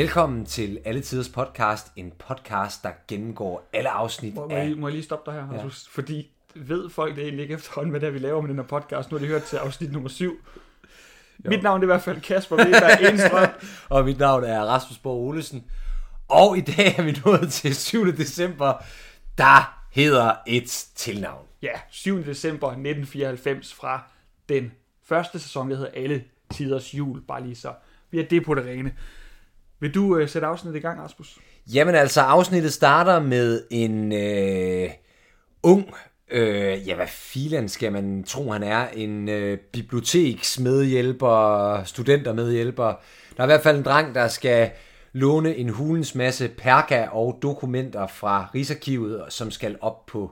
Velkommen til Alle Tiders Podcast, en podcast, der gennemgår alle afsnit Må, må, af... jeg, må jeg lige stoppe dig her, Rasmus? Ja. Fordi ved folk det egentlig ikke efterhånden, hvad det er, vi laver med den her podcast? Nu har de hørt til afsnit nummer 7. Jo. Mit navn er i hvert fald Kasper Weber Enstrøm. Og mit navn er Rasmus Borg Olesen. Og i dag er vi nået til 7. december, der hedder et tilnavn. Ja, 7. december 1994 fra den første sæson, der hedder Alle Tiders Jul. Bare lige så vi har det på det rene. Vil du øh, sætte afsnittet i gang, Rasmus? Jamen altså, afsnittet starter med en øh, ung, øh, ja hvad filen skal man tro han er, en øh, biblioteksmedhjælper, studentermedhjælper. Der er i hvert fald en dreng, der skal låne en hulens masse perka og dokumenter fra Rigsarkivet, som skal op på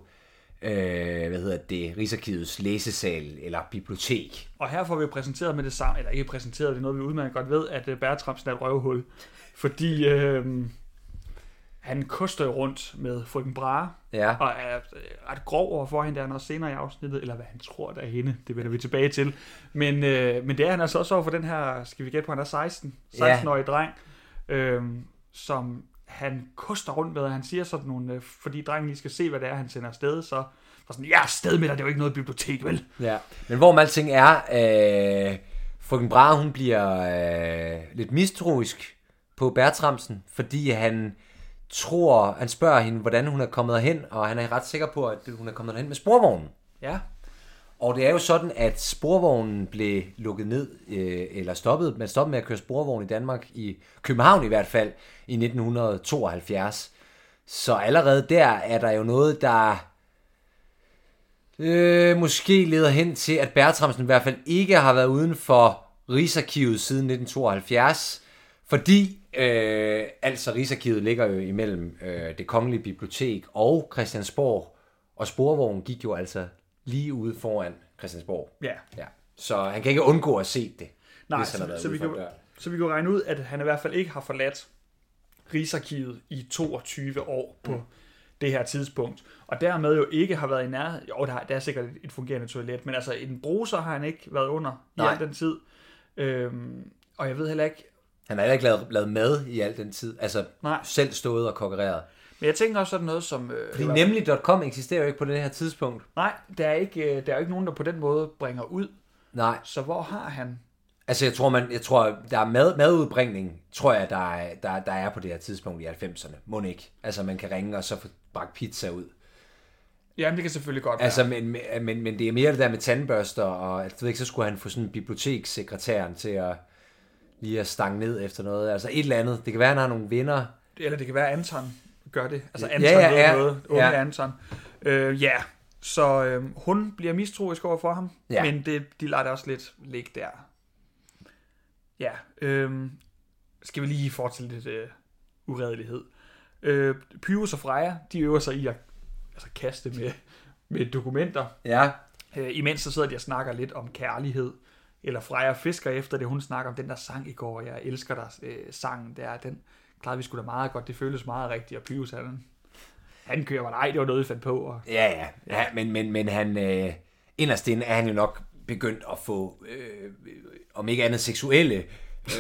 øh, hvad hedder det, Rigsarkivets læsesal eller bibliotek. Og her får vi præsenteret med det samme, eller ikke præsenteret, det er noget, vi udmærket godt ved, at øh, Bertramsen er et røvhul. Fordi øh, han koster jo rundt med frøken Brahe, Ja. og er øh, ret grov over for hende, der er noget senere i afsnittet, eller hvad han tror, der er hende, det vender vi tilbage til. Men, øh, men det er han altså også over for den her, skal vi gætte på, han er 16, 16-årig dreng, øh, som han koster rundt med, og han siger sådan nogle, øh, fordi drengen lige skal se, hvad det er, han sender afsted, så var sådan, ja, afsted med dig, det er jo ikke noget bibliotek, vel? Ja. Men hvor alting er, øh, frøken Brahe, hun bliver øh, lidt mistroisk på Bertramsen, fordi han tror, han spørger hende, hvordan hun er kommet hen, og han er ret sikker på, at hun er kommet hen med sporvognen. Ja, Og det er jo sådan, at sporvognen blev lukket ned, øh, eller stoppet, man stoppede med at køre sporvogn i Danmark, i København i hvert fald, i 1972. Så allerede der er der jo noget, der øh, måske leder hen til, at Bertramsen i hvert fald ikke har været uden for Rigsarkivet siden 1972, fordi øh, altså Rigsarkivet ligger jo imellem øh, det kongelige bibliotek og Christiansborg, og sporvognen gik jo altså lige ude foran Christiansborg. ja. Ja. Så han kan ikke undgå at se det, Nej, hvis han har så, været så, vi kan, så vi kan regne ud, at han i hvert fald ikke har forladt Rigsarkivet i 22 år på det her tidspunkt. Og dermed jo ikke har været i nærhed. Jo, der, er- der er sikkert et- fungerende toilet, men altså en bruser har han ikke været under i Nej. al den tid. Øhm, og jeg ved heller ikke, Han har heller ikke lavet, lavet mad i al den tid. Altså Nej. selv stået og kokkereret. men jeg tænker også sådan noget som... Øh, Fordi nemlig.com eksisterer jo ikke på det her tidspunkt. Nej, der er, ikke, øh, der er ikke nogen, der på den måde bringer ud. Nej. Så hvor har han... Altså jeg tror, man, jeg tror der er mad, madudbringning, tror jeg, der er, der, der er på det her tidspunkt i 90'erne. Må ikke. Altså man kan ringe og så få bragt pizza ud. Jamen, det kan selvfølgelig godt Altså, være. men, men, men det er mere det der med tandbørster, og jeg ved ikke, så skulle han få sådan en bibliotekssekretæren til at lige at stange ned efter noget. Altså et eller andet. Det kan være, han har nogle venner. Eller det kan være, Anton gør det. Altså Ja, Anton ja, ved ja. noget. Unge Ja. Anton. Øh, ja, så øh, hun bliver mistroisk over for ham. Ja. Men det, de lader det også lidt ligge der. Ja, øh, skal vi lige fortælle lidt øh, uredelighed. Øh, Pyrus og Freja, de øver sig i at altså, kaste med, med dokumenter. Ja. Øh, imens så sidder de og snakker lidt om kærlighed. Eller Freja fisker efter det. Hun snakker om den der sang i går. Jeg elsker dig. Øh, sangen der. Den klarede vi skulle da meget godt. Det føles meget rigtigt. Og Pyrus han, han kører mig. Nej, det var noget, vi fandt på. Og, Ja, ja. ja men, men, men han, øh, inderst inde er han jo nok begyndt at få, øh, øh om ikke andet seksuelle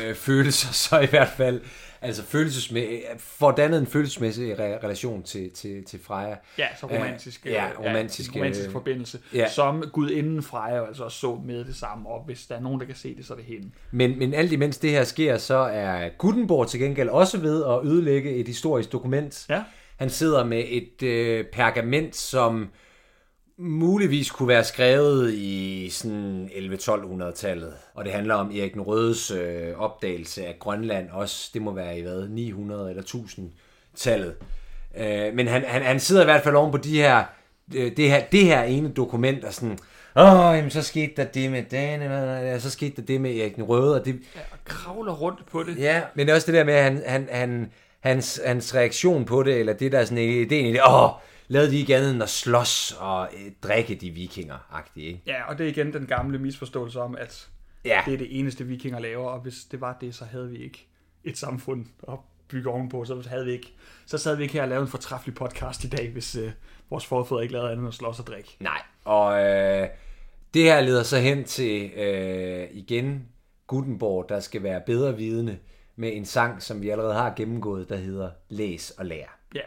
øh, følelser, så i hvert fald, altså følelsesmæ- får dannet en følelsesmæssig re- relation til, til, til Freja. ja, så romantisk. Ja, øh, romantisk, en romantisk øh, forbindelse. ja. Som Gud inden Freja altså også så med det samme. Og hvis der er nogen, der kan se det, så er det hende. Men, men alt imens det her sker, så er Gutenborg til gengæld også ved at ødelægge et historisk dokument. Ja. Han sidder med et øh, pergament, som muligvis kunne være skrevet i sådan 11-1200-tallet. Og det handler om Erik den Rødes øh, opdagelse af Grønland også. Det må være i hvad, 900 eller 1000-tallet. Øh, men han, han, han sidder i hvert fald oven på de her, øh, det, her, det her ene dokument, og sådan, åh, jamen, så skete der det med Dane, så skete der det med Erik den Røde, og det, Ja, og kravler rundt på det. Ja, men også det der med, at han, han, han, hans, hans reaktion på det, eller det der er sådan ideen i det, åh, lavede de ikke andet end at slås og øh, drikke de vikinger-agtige, ikke? Ja, og det er igen den gamle misforståelse om, at Ja. det er det eneste, vikinger laver, og hvis det var det, så havde vi ikke et samfund at bygge ovenpå, så havde vi ikke, så sad vi ikke her og lavede en fortræffelig podcast i dag, hvis øh, vores forfædre ikke lavede andet end at slås og drikke. Nej, og øh, det her leder så hen til øh, igen Gutenborg, der skal være bedre vidende, med en sang, som vi allerede har gennemgået, der hedder Læs og Lær. Ja.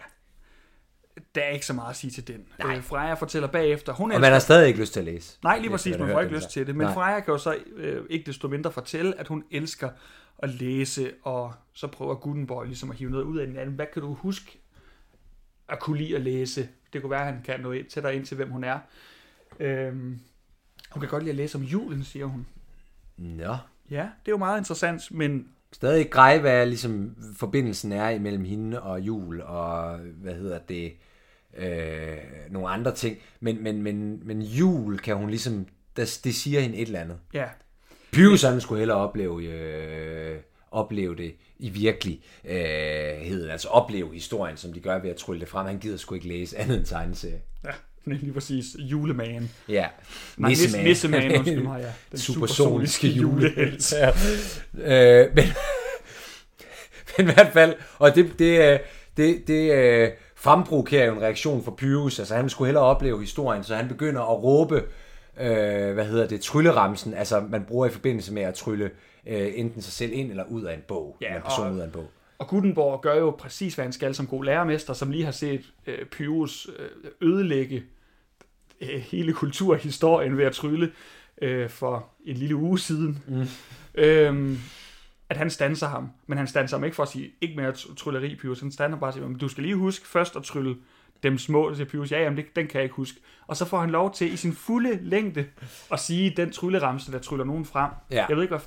Der er ikke så meget at sige til den. Nej. Øh, Freja fortæller bagefter, hun Og man har stadig ikke lyst til at læse. Nej, lige præcis, man får ikke lyst til det. Men Nej. Freja kan jo så øh, ikke desto mindre fortælle, at hun elsker at læse, og så prøver Gutenborg ligesom at hive noget ud af den anden. Hvad kan du huske at kunne lide at læse? Det kunne være, at han kan nå tættere ind til, hvem hun er. Øhm, hun kan godt lide at læse om julen, siger hun. Nå. Ja, det er jo meget interessant, men Stadig ikke grej, hvad ligesom forbindelsen er imellem hende og jul, og hvad hedder det, øh, nogle andre ting. Men, men, men, men jul kan hun ligesom, der, det siger hende et eller andet. ja, Pyrus han skulle hellere opleve, øh, opleve det i virkeligheden, altså opleve historien, som de gør ved at trylle det frem. Han gider sgu ikke læse andet end tegneserie. ja, lige præcis julemagen. Ja, Nissemagen. Nissemagen, undskyld mig, ja. Den supersoniske julehelt. julehelt. Ja. Øh, men, men i hvert fald, og det, det, øh, det, det øh, fremprovokerer jo en reaktion fra Pyrus, altså han skulle hellere opleve historien, så han begynder at råbe, øh, hvad hedder det, trylleramsen, altså man bruger i forbindelse med at trylle øh, enten sig selv ind eller ud af en bog, Ja, ja, en person og- ud af en bog. Og Gutenborg gør jo præcis, hvad han skal som god lærermester, som lige har set øh, Pyrus øh, ødelægge øh, hele kulturhistorien ved at trylle øh, for en lille uge siden. Mm. Øhm, at han stanser ham. Men han stanser ham ikke for at sige, ikke mere tr- trylleri, Pyrus. Han standser bare og siger, "Men du skal lige huske først at trylle dem små. Siger Pyrus, ja, jamen, det, den kan jeg ikke huske. Og så får han lov til i sin fulde længde at sige den trylleramse, der tryller nogen frem. Ja. Jeg ved ikke, hvad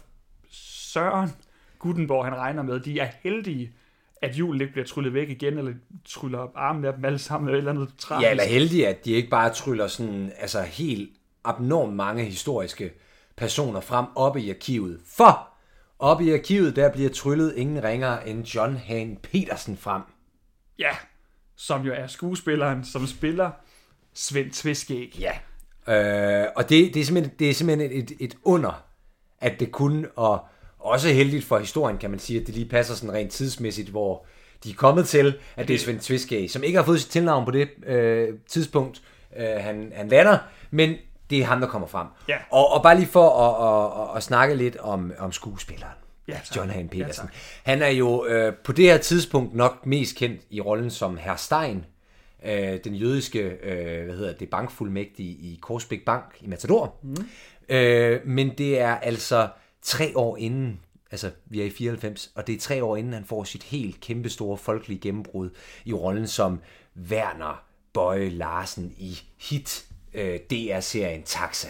Søren Gutenborg han regner med. De er heldige, at julen ikke bliver tryllet væk igen, eller tryller op armen af dem alle sammen, eller et eller andet tragisk. Ja, eller heldig, at de ikke bare tryller sådan, altså helt abnormt mange historiske personer frem oppe i arkivet. For oppe i arkivet, der bliver tryllet ingen ringere end John Hahn Petersen frem. ja, som jo er skuespilleren, som spiller Svend Tviskæg. Ja. Øh, og det, det, er simpelthen, det er simpelthen et, et under, at det kunne, og også heldigt for historien, kan man sige, at det lige passer sådan rent tidsmæssigt, hvor de er kommet til, at det er Svend Tviskæg, som ikke har fået sit tilnavn på det øh, tidspunkt, øh, han, han lander, men det er ham, der kommer frem. Ja. Og, og bare lige for at, at, at, at snakke lidt om, om skuespilleren. Ja, tak. John Hahn Petersen. Ja, han er jo øh, på det her tidspunkt nok mest kendt i rollen som Herr Stein, øh, den jødiske øh, hvad hedder det, bankfuldmægtige i Korsbæk Bank i Matador. Mm. Øh, men det er altså tre år inden, altså vi er i 94, og det er tre år inden han får sit helt kæmpe store folkelige gennembrud i rollen som Werner Bøje Larsen i hit øh, DR-serien Taxa.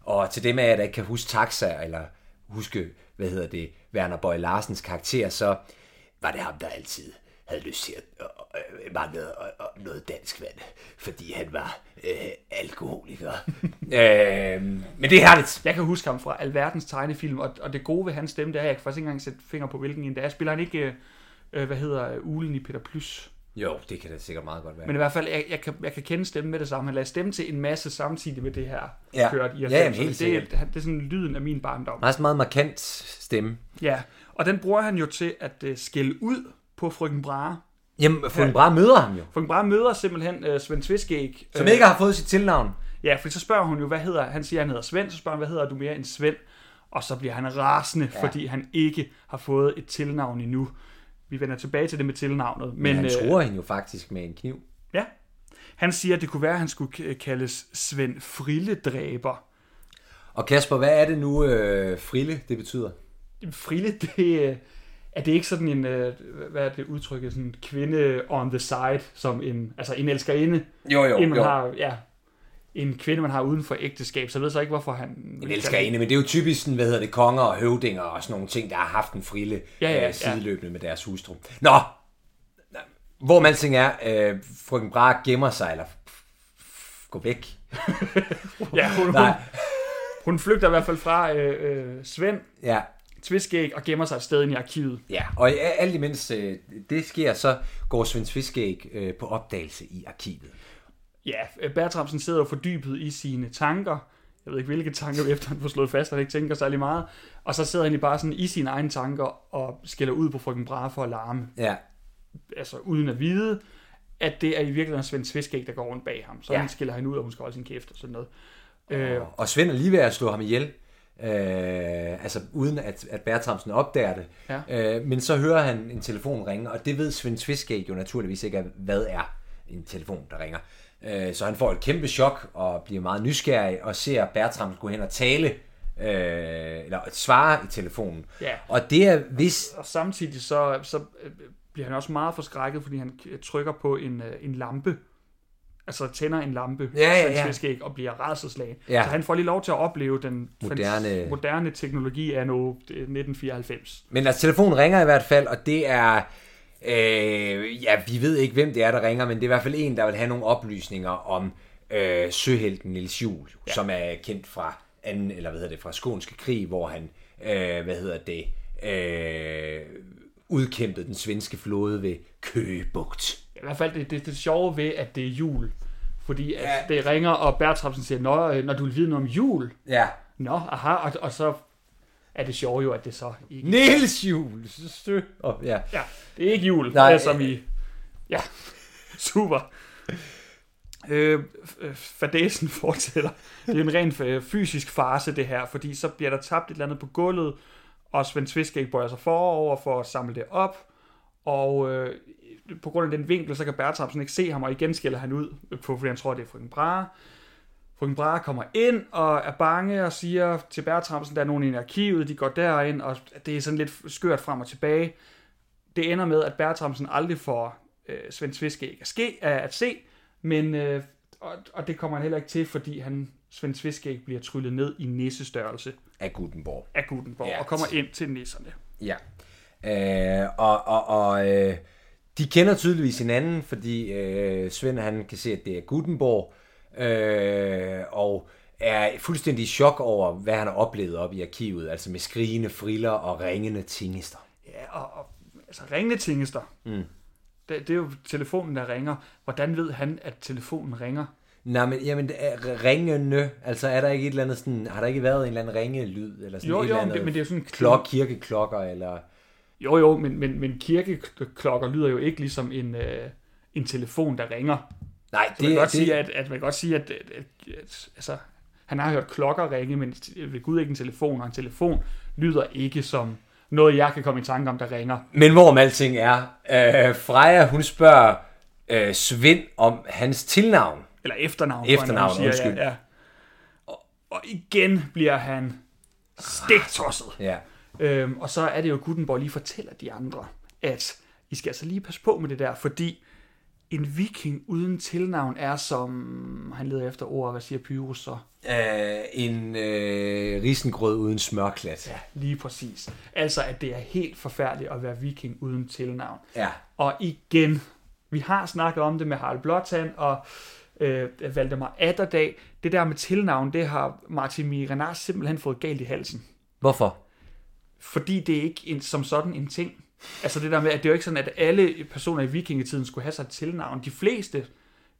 Og til dem af jer, der ikke kan huske Taxa, eller huske, hvad hedder det, Werner Boy Larsens karakter, så var det ham, der altid havde lyst til at øh, manglede øh, noget dansk vand, fordi han var øh, alkoholiker. øh, men det er herligt. Jeg kan huske ham fra alverdens tegnefilm, og, og det gode ved hans stemme, det er, jeg kan faktisk ikke engang sætte finger på, hvilken en det er. Spiller han ikke, øh, øh hvad hedder, øh, ulen i Peter Plys? Jo, det kan da sikkert meget godt være. Men i hvert fald, jeg, jeg, kan, jeg kan kende stemmen med det samme. Han lagde stemme til en masse samtidig med det her Ja. kørt i Ja, jamen, 90'erne. helt det, sikkert. det, det er sådan lyden af min barndom. En meget markant stemme. Ja, og den bruger han jo til at uh, skælde ud på frøken Brahe. Jamen, Frøken Brahe møder ham jo. Frøken Brahe møder simpelthen uh, Svend Tviskæg. Som øh, ikke har fået sit tilnavn. Ja, for så spørger hun jo, hvad hedder han? siger, han hedder Svend, så spørger han, hvad hedder du mere end Svend? Og så bliver han rasende, ja. fordi han ikke har fået et tilnavn endnu. Vi vender tilbage til det med tilnavnet. Men, han øh, tror hende jo faktisk med en kniv. Ja. Han siger, at det kunne være, at han skulle kaldes Svend Frilledræber. Og Kasper, hvad er det nu, øh, frille, det betyder? Frille, det øh, er det ikke sådan en, øh, hvad er det udtrykket, sådan en kvinde on the side, som en, altså en elskerinde, Jo, jo, en man har, ja, en kvinde, man har uden for ægteskab, så jeg ved så ikke, hvorfor han... En elskerinde, men det er jo typisk sådan, hvad hedder det, konger og høvdinger og sådan nogle ting, der har haft en frille Ja, ja, øh, sideløbende med deres hustru. Nå, hvor man ting er, øh, frøken Brahe gemmer sig, eller gå væk. Ja, hun, hun, Nej, hun flygter i hvert fald fra øh, øh, Svend ja, Tviskæg og gemmer sig et sted i arkivet. ja. Og alt imens øh, det sker, så går Svend Tviskæg øh, på opdagelse i arkivet. Ja, øh, Bertramsen sidder jo fordybet i sine tanker. Jeg ved ikke, hvilke tanker, efter han får slået fast, at han ikke tænker særlig meget. Og så sidder han lige bare sådan i sine egne tanker og skælder ud på frøken Brahe for at larme. Ja, Altså uden at vide, at det er i virkeligheden Svend Tviskæg, der går rundt bag ham. Så Ja. han skiller han ud, og hun skal holde sin kæft og sådan noget. Øh, og Svend er lige ved at slå ham ihjel. Øh, altså uden at, at Bertramsen opdager det. Ja. Øh, men så hører han en telefon ringe, og det ved Svend Tviskæg jo naturligvis ikke, hvad er en telefon, der ringer. Øh, så han får et kæmpe chok og bliver meget nysgerrig og ser Bertram gå hen og tale, øh, eller svare i telefonen. Ja. Og det er hvis... Og samtidig så, så øh, bliver han også meget forskrækket, fordi han k- trykker på en, øh, en lampe. Altså tænder en lampe, Ja, ja, ja. Tviskæg, og bliver rædselslagen. Ja. Så han får lige lov til at opleve den Moderne- moderne teknologi af nu 1994. Men altså, telefonen ringer i hvert fald, og det er... Øh, ja, vi ved ikke, hvem det er, der ringer, men det er i hvert fald en, der vil have nogle oplysninger om øh, søhelten Niels Juhl, ja. som er kendt fra anden, eller hvad hedder det, fra Skånske krig, hvor han, øh, hvad hedder det, øh, udkæmpede den svenske flåde ved Køgebugt. I hvert fald det, det, det sjove ved, at det er jul. Fordi at Ja. det ringer, og Bertramsen siger, Nå, øh, når du vil vide noget om jul. Ja. Nå, aha, og, og så er det sjove jo, at det så ikke... Niels Juhl! Sø. Oh, ja. Ja, det er ikke jul, Nej, Nej, som øh, i... Ja, super. Øh, f- fadæsen fortsætter. Det er en rent øh, fysisk farse, det her, fordi så bliver der tabt et eller andet på gulvet, og Svend Tviskæg bøjer sig forover for at samle det op, og øh, på grund af den vinkel, så kan Bertramsen ikke se ham, og igen skælder han ud, på, fordi han tror, det er frøken Brahe. Frøken Brahe kommer ind og er bange og siger til Bertramsen, der er nogen i arkivet, de går derind, og det er sådan lidt skørt frem og tilbage. Det ender med, at Bertramsen aldrig får øh, Svend Tviskæg at, ske, at se, men, øh, og, og det kommer han heller ikke til, fordi han, Svend Tviskæg bliver tryllet ned i nissestørrelse Af Gutenborg. af Gutenborg, Ja. og kommer ind til nisserne. Ja. Øh, og og, og øh, de kender tydeligvis hinanden, fordi øh, Svend han kan se, at det er Gutenborg, øh, og er fuldstændig i chok over, hvad han har oplevet op i arkivet, altså med skrigende friller og ringende tingester. Ja, og, og altså ringende tingester. Mm. Det, det er jo telefonen, der ringer. Hvordan ved han, at telefonen ringer? Nej, men jamen, ringende, altså er der ikke et eller andet sådan, har der ikke været en eller anden ringelyd, eller sådan Jo, et jo, eller men andet det- men det er sådan en klok, kirkeklokker, eller... Jo, jo, men, men, men kirkeklokker lyder jo ikke ligesom en, øh, en telefon, der ringer. Nej, Så man kan godt sige, at, at man kan godt sige, at, at, at, at altså, han har hørt klokker ringe, men ved Gud ikke en telefon, og en telefon lyder ikke som noget, jeg kan komme i tanke om, der ringer. Men hvorom alting er, øh, Freja, hun spørger øh, Svend om hans tilnavn. Eller efternavn. Efternavn, siger, undskyld. Ja, ja. Og, og igen bliver han stiktosset. Ja. Øhm, og så er det jo, at Gutenborg lige fortæller de andre, at I skal altså lige passe på med det der, fordi en viking uden tilnavn er som... Han leder efter ord, hvad siger Pyrus så? Øh, en øh, risengrød uden smørklat. Ja, lige præcis. Altså, at det er helt forfærdeligt at være viking uden tilnavn. Ja. Og igen, vi har snakket om det med Harald Blåtand og øh, Valdemar Atterdag. Det der med tilnavn, det har Martin Mirenar simpelthen fået galt i halsen. Hvorfor? Fordi det er ikke en, som sådan en ting. Altså det der med, at det er jo ikke sådan, at alle personer i vikingetiden skulle have sig et tilnavn. De fleste,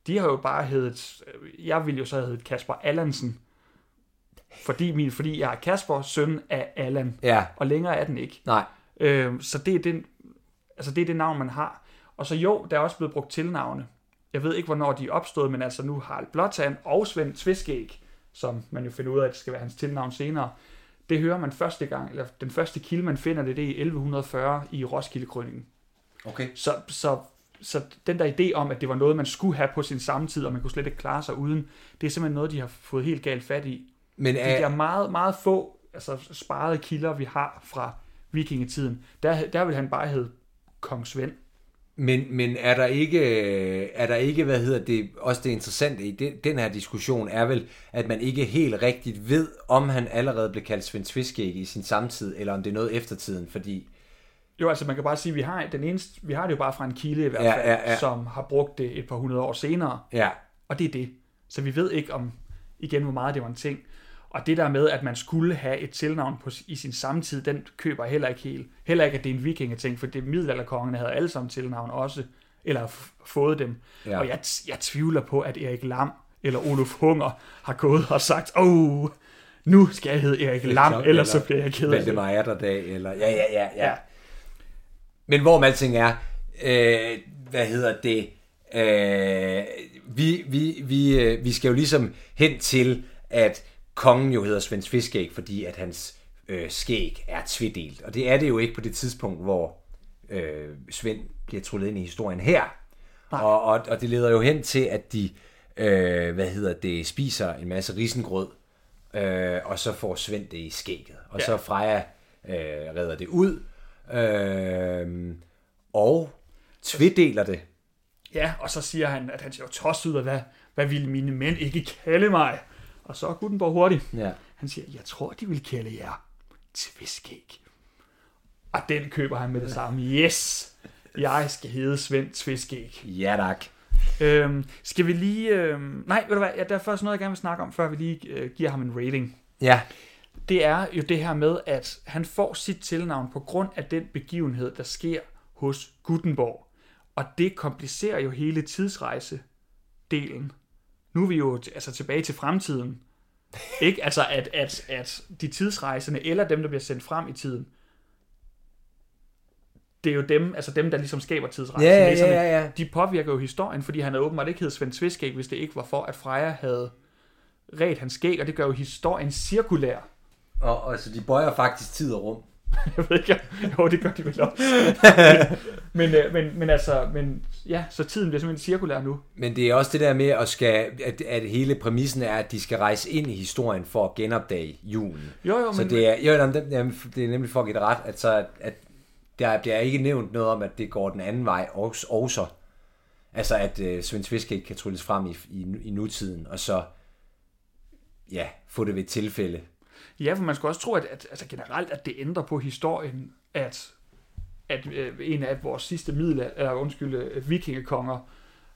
de har jo bare heddet, jeg ville jo så have heddet Kasper Allansen. Fordi, min, fordi jeg er Kasper, søn af Allan. Ja. Og længere er den ikke. Nej. Øh, så det er, den, altså det er det navn, man har. Og så jo, der er også blevet brugt tilnavne. Jeg ved ikke, hvornår de er opstået, men altså nu Harald Blåtand og Svend Tviskæg, som man jo finder ud af, at det skal være hans tilnavn senere, det hører man første gang, eller den første kilde, man finder det, det er i 1140 i Roskilde-krøningen. Okay. Så, så, så den der idé om, at det var noget, man skulle have på sin samtid, og man kunne slet ikke klare sig uden, det er simpelthen noget, de har fået helt galt fat i. Men Det er er, meget, meget få altså, sparede kilder, vi har fra vikingetiden. Der, der vil han bare hedde Kong Svend. Men, men er der ikke, er der ikke, hvad hedder det, også det interessante i den, den her diskussion, er vel, at man ikke helt rigtigt ved, om han allerede blev kaldt Svend Tviskæg i sin samtid, eller om det er noget eftertiden, fordi Jo, altså man kan bare sige, at vi har, den eneste, vi har det jo bare fra en kilde i hvert Ja, fald, ja, ja. som har brugt det et par hundrede år senere. ja, Og det er det. Så vi ved ikke om, igen, hvor meget det var en ting. Og det der med, at man skulle have et tilnavn på, i sin samtid, den køber heller ikke helt. Heller ikke, at det er en vikingeting, for det middelalderkongerne havde alle sammen tilnavn også, eller f- fået dem. Ja. Og jeg, jeg tvivler på, at Erik Lam eller Olof Hunger har gået og sagt, åh, oh, nu skal jeg hedde Erik Lam, Eller- ellers så bliver jeg ked af det. Valdemar Atterdag, eller, ja, ja, ja, ja. Ja. Men hvorom alting er, øh, hvad hedder det, øh, vi, vi, vi, øh, vi skal jo ligesom hen til, at kongen jo hedder Svend Fiskæg, fordi at hans øh, skæg er tvedelt. Og det er det jo ikke på det tidspunkt, hvor øh, Svend bliver trullet ind i historien her. Og, og, og det leder jo hen til, at de øh, hvad hedder det, spiser en masse risengrød, øh, og så får Svend det i skægget. Og ja. så Freja øh, redder det ud, øh, og tvedeler det. Ja, og så siger han, at han ser jo tosset ud af, hvad, hvad ville mine mænd ikke kalde mig? Og så er Gutenborg hurtig. Ja. Han siger, jeg tror, de vil kalde jer Tviskæg. Og den køber han med det samme. Yes, jeg skal hedde Svend Tviskæg. Ja, tak. Øhm, skal vi lige... Øhm, nej, ved du hvad, ja, der er først noget, jeg gerne vil snakke om, før vi lige øh, giver ham en rating. Ja, Det er jo det her med, at han får sit tilnavn på grund af den begivenhed, der sker hos Gutenborg. Og det komplicerer jo hele tidsrejse-delen. Nu er vi jo altså tilbage til fremtiden. Ikke? Altså, at, at, at de tidsrejsende, eller dem, der bliver sendt frem i tiden, det er jo dem, altså dem, der ligesom skaber tidsrejsen. Ja, ja, ja, ja. De påvirker jo historien, fordi han havde åbenbart ikke hed Svend Tviskæg, hvis det ikke var for, at Freja havde ret hans skæg, og det gør jo historien cirkulær. og, og så de bøjer faktisk tid og rum. Jeg ved ikke, jo, det gør de vel også. men, øh, men, men altså, men ja, så tiden bliver simpelthen cirkulær nu. Men det er også det der med, at, skal, at, at hele præmissen er, at de skal rejse ind i historien for at genopdage julen. Jo, jo, Så men, det er, jo, jamen, det, er nemlig for at give det ret, at, så, at der bliver ikke nævnt noget om, at det går den anden vej også. også. Altså, at uh, Svend Tviske ikke kan trylles frem i, i, i nutiden, og så ja, få det ved et tilfælde. ja, for man skulle også tro, at, at altså generelt, at det ændrer på historien, at, at øh, en af vores sidste middel, eller undskyld, øh, vikingekonger,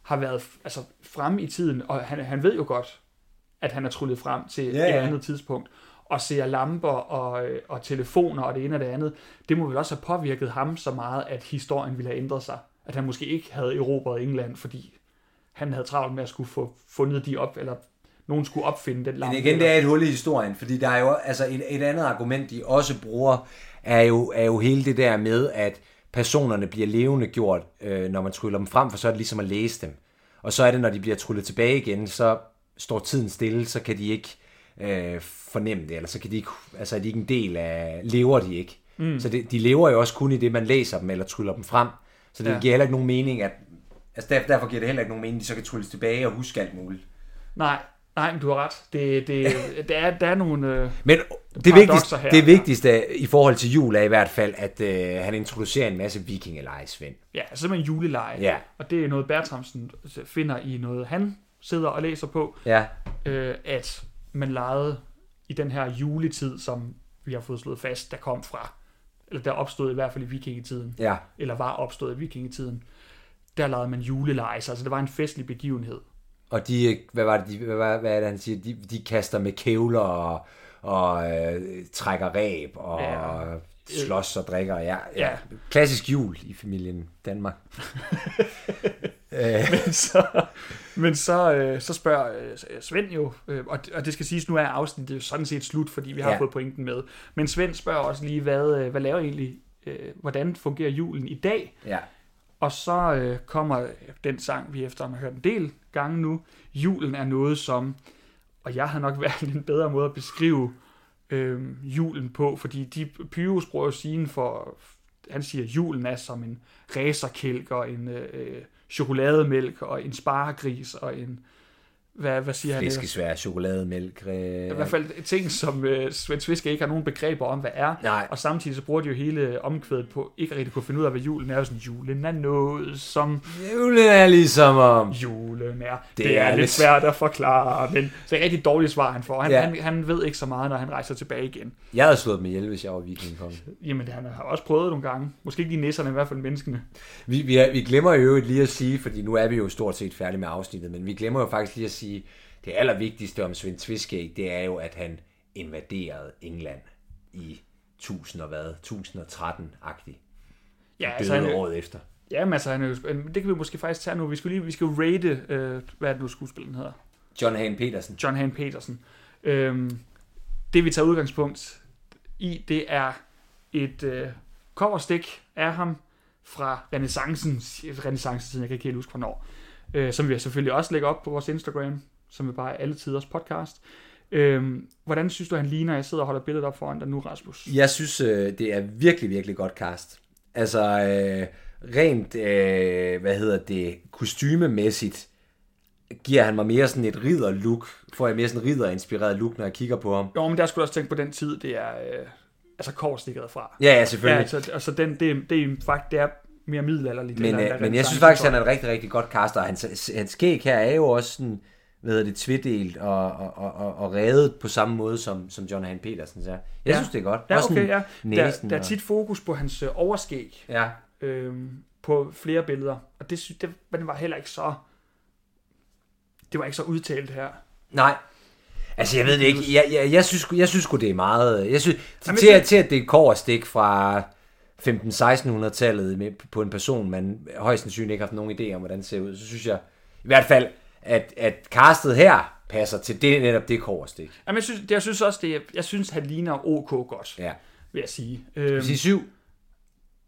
har været altså, fremme i tiden, og han, han ved jo godt, at han er tryllet frem til Ja, ja, et andet tidspunkt, og ser lamper og, øh, og telefoner og det ene og det andet. Det må vel også have påvirket ham så meget, at historien ville have ændret sig. At han måske ikke havde erobret England, fordi han havde travlt med at skulle få fundet de op, eller nogen skulle opfinde den lampe. Men igen, det er et hul i historien, fordi der er jo altså et, et andet argument, de også bruger, er jo, er jo hele det der med, at personerne bliver levende gjort, øh, når man tryller dem frem, for så er det ligesom at læse dem. Og så er det, når de bliver tryllet tilbage igen, så står tiden stille, så kan de ikke øh, fornemme det, eller så kan de ikke, altså er de ikke en del af, lever de ikke. Mm. Så det, de lever jo også kun i det, man læser dem, eller tryller dem frem. Så det Ja. giver heller ikke nogen mening, at, altså der, derfor giver det heller ikke nogen mening, at de så kan trylles tilbage og huske alt muligt. Nej, nej, men du har ret. Det, det, der, er, der er nogle... Øh, Men det vigtigste, her, det ja. vigtigste i forhold til jul er i hvert fald, at øh, han introducerer en masse vikingeleje, Svend. ja, simpelthen juleleje. Ja. Og det er noget, Bertramsen finder i noget, han sidder og læser på, Ja, øh, at man legede i den her juletid, som vi har fået slået fast, der kom fra, eller der opstod i hvert fald i vikingetiden, ja. eller var opstået i vikingetiden, der legede man juleleje, så altså det var en festlig begivenhed. Og de, hvad var det, de, hvad, hvad, er det, han siger? De, de kaster med kævler og, og øh, trækker ræb og Ja. slås og drikker. Ja, ja. Ja. Klassisk jul i familien Danmark. øh, så, men så, øh, så spørger øh, Svend jo, øh, og, og det skal siges, nu er afsnittet jo sådan set slut, fordi vi har ja. Ja. fået pointen med. Men Svend spørger også lige, hvad, øh, hvad laver egentlig, øh, hvordan fungerer julen i dag? ja. Og så øh, kommer den sang, vi efter har hørt en del gange nu. Julen er noget som, og jeg har nok valgt en bedre måde at beskrive øh, julen på, fordi de Pyrus bruger jo sin for, han siger, at julen er som en racerkælk og en øh, øh chokolademælk og en sparegris og en, hvad, hvad siger han? Flæskesvær, chokolademælk. Øh, I hvert fald ting, som øh, Svend Tviske ikke har nogen begreber om, hvad er. Nej. Og samtidig så bruger de jo hele omkvædet på ikke rigtig kunne finde ud af, hvad julen er. Sådan, julen er noget, som Julen er ligesom om... julen er. Det, Det det er, er lidt lidt- svært at forklare, men det er et rigtig dårligt svar, han får. Han, ja. Han, han ved ikke så meget, når han rejser tilbage igen. Jeg havde slået dem ihjel, hvis jeg var vikingkonge. Jamen, han har også prøvet nogle gange. Måske ikke de nisserne, i hvert fald menneskene. Vi, vi, vi glemmer jo lige at sige, fordi nu er vi jo stort set færdige med afsnittet, men vi glemmer jo faktisk lige at sige, det allervigtigste om Svend Tviskæg, det er jo, at han invaderede England i 1000 og hvad, 1013-agtigt. Ja, Døde altså, han, året efter. jamen, altså, han men det kan vi måske faktisk tage nu. Vi skal lige vi skal rate, øh, hvad er det nu skuespilleren hedder? John Hagen Petersen. John Han Petersen. Øhm, det vi tager udgangspunkt i, det er et øh, coverstik af ham fra renaissancen, renaissancetiden, jeg kan ikke helt huske hvornår, øh, som vi selvfølgelig også lægger op på vores Instagram, som er bare alle tiders podcast. Øhm, hvordan synes du, han ligner? Jeg sidder og holder billedet op foran dig nu, Rasmus. Jeg synes, øh, det er virkelig, virkelig godt cast. Altså, øh, rent, øh, hvad hedder det, kostymemæssigt, giver han mig mere sådan et ridder-look. Får jeg mere sådan et ridder-inspireret look, når jeg kigger på ham. Jo, men der skulle du også tænke på den tid, det er øh, altså korsstikkeret fra. Ja, ja, selvfølgelig. Ja, altså, altså den, det, det er faktisk, det er mere middelalderligt. Men, eller, øh, men jeg synes faktisk, han er en rigtig, rigtig godt caster. Hans, hans skæg her er jo også sådan, hvad hedder det, tvedelt og, og, og, og, revet på samme måde, som, som John Han Petersen er. Jeg Ja. synes, det er godt. Ja, Også okay, ja. Der, der er tit fokus på hans øh, overskæg Ja, øh, på flere billeder, og det, det, det var heller ikke så... Det var ikke så udtalt her. Nej. Altså, jeg ved det ikke. Jeg, jeg, jeg, synes, jeg synes sgu, det er meget... Jeg synes, Jamen, til, at, til at det er et koverstik fra 15-1600-tallet med, på en person, man højst sandsynligt ikke har haft nogen idé om, hvordan det ser ud, så synes jeg i hvert fald, at, at castet her passer til det, netop det koverstik. Jamen, jeg synes, det, jeg synes også, det jeg synes, han ligner OK godt, Ja. vil jeg sige. Øhm, Sige 7,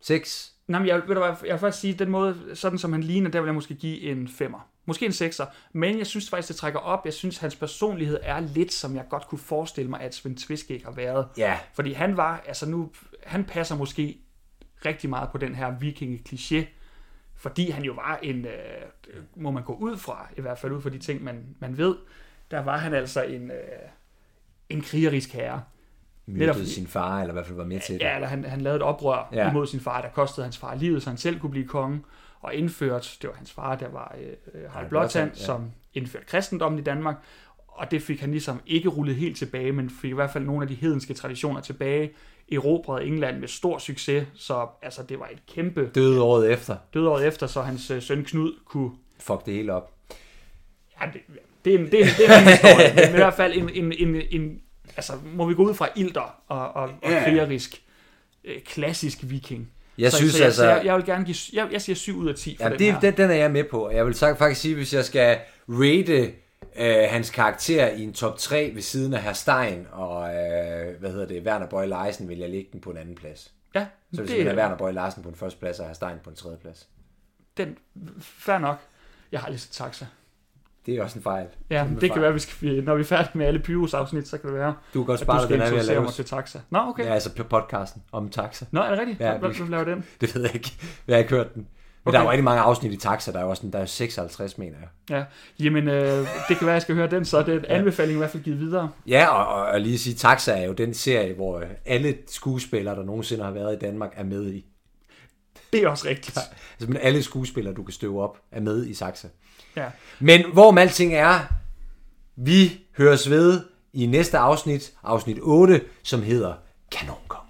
6, nej, men jeg, ved du hvad, jeg vil faktisk sige, den måde, sådan som han ligner, der vil jeg måske give en femmer. Måske en sekser, men jeg synes faktisk, det trækker op. Jeg synes, hans personlighed er lidt, som jeg godt kunne forestille mig, at Svend Tviskæg har været. ja, Fordi han var, altså nu, han passer måske rigtig meget på den her vikinge-kliché, fordi han jo var en, øh, må man gå ud fra, i hvert fald ud fra de ting, man, man ved, der var han altså en, øh, en krigerisk herre. Netop myrdede fordi- sin far, eller i hvert fald var med til det. Ja, eller han, han lavede et oprør Ja. imod sin far, der kostede hans far livet, så han selv kunne blive konge, og indført, det var hans far, der var øh, øh, Harald Blåtand, ja. som indførte kristendommen i Danmark, og det fik han ligesom ikke rullet helt tilbage, men fik i hvert fald nogle af de hedenske traditioner tilbage, erobrede England med stor succes, så altså, det var et kæmpe Døde året efter. død året efter, så hans øh, søn Knud kunne... Fuck det hele op. Ja, det, det, er en, det, er- det er en historie, men i hvert fald en, en, en, en... Altså, må vi gå ud fra ilter og, og, og krigerisk, øh, klassisk viking. Jeg så, synes så jeg, altså... Så jeg, jeg vil gerne give... Jeg, jeg siger 7 ud af 10 for Ja, den det, her. den, den er jeg med på. Jeg vil faktisk sige, hvis jeg skal rate øh, hans karakter i en top 3 ved siden af Herr Stein og, øh, hvad hedder det, Werner Boy Larsen, vil jeg lægge den på en anden plads. Ja, Så hvis det, det, er er Werner Boy Larsen på en første plads, og Herr Stein på en tredje plads. den, fair nok. Jeg har lige set taxa. Det er også en fejl. Ja, Kæmpe det kan fejl. være, vi skal, når vi er færdige med alle Pyrus-afsnit, så kan det være, Du kan godt at du spare skal den er introducere mig til taxa. Nå, okay. Ja, altså på podcasten om taxa. Nå, er det rigtigt? Ja, Hvem laver den? Det ved jeg ikke. Jeg har ikke hørt den. Men Okay. der er jo rigtig mange afsnit i taxa. Der er jo også der er 56, mener jeg. Ja, jamen, øh, det kan være, jeg skal høre den, så det er en anbefaling i hvert fald givet videre. Ja, og, og, og lige at sige, Taxa er jo den serie, hvor alle skuespillere, der nogensinde har været i Danmark, er med i. Det er også rigtigt. Altså, men alle skuespillere, du kan støve op, er med i Saxa. Ja. Men hvorom alting er, vi høres ved i næste afsnit, afsnit 8, som hedder Kanonkongen.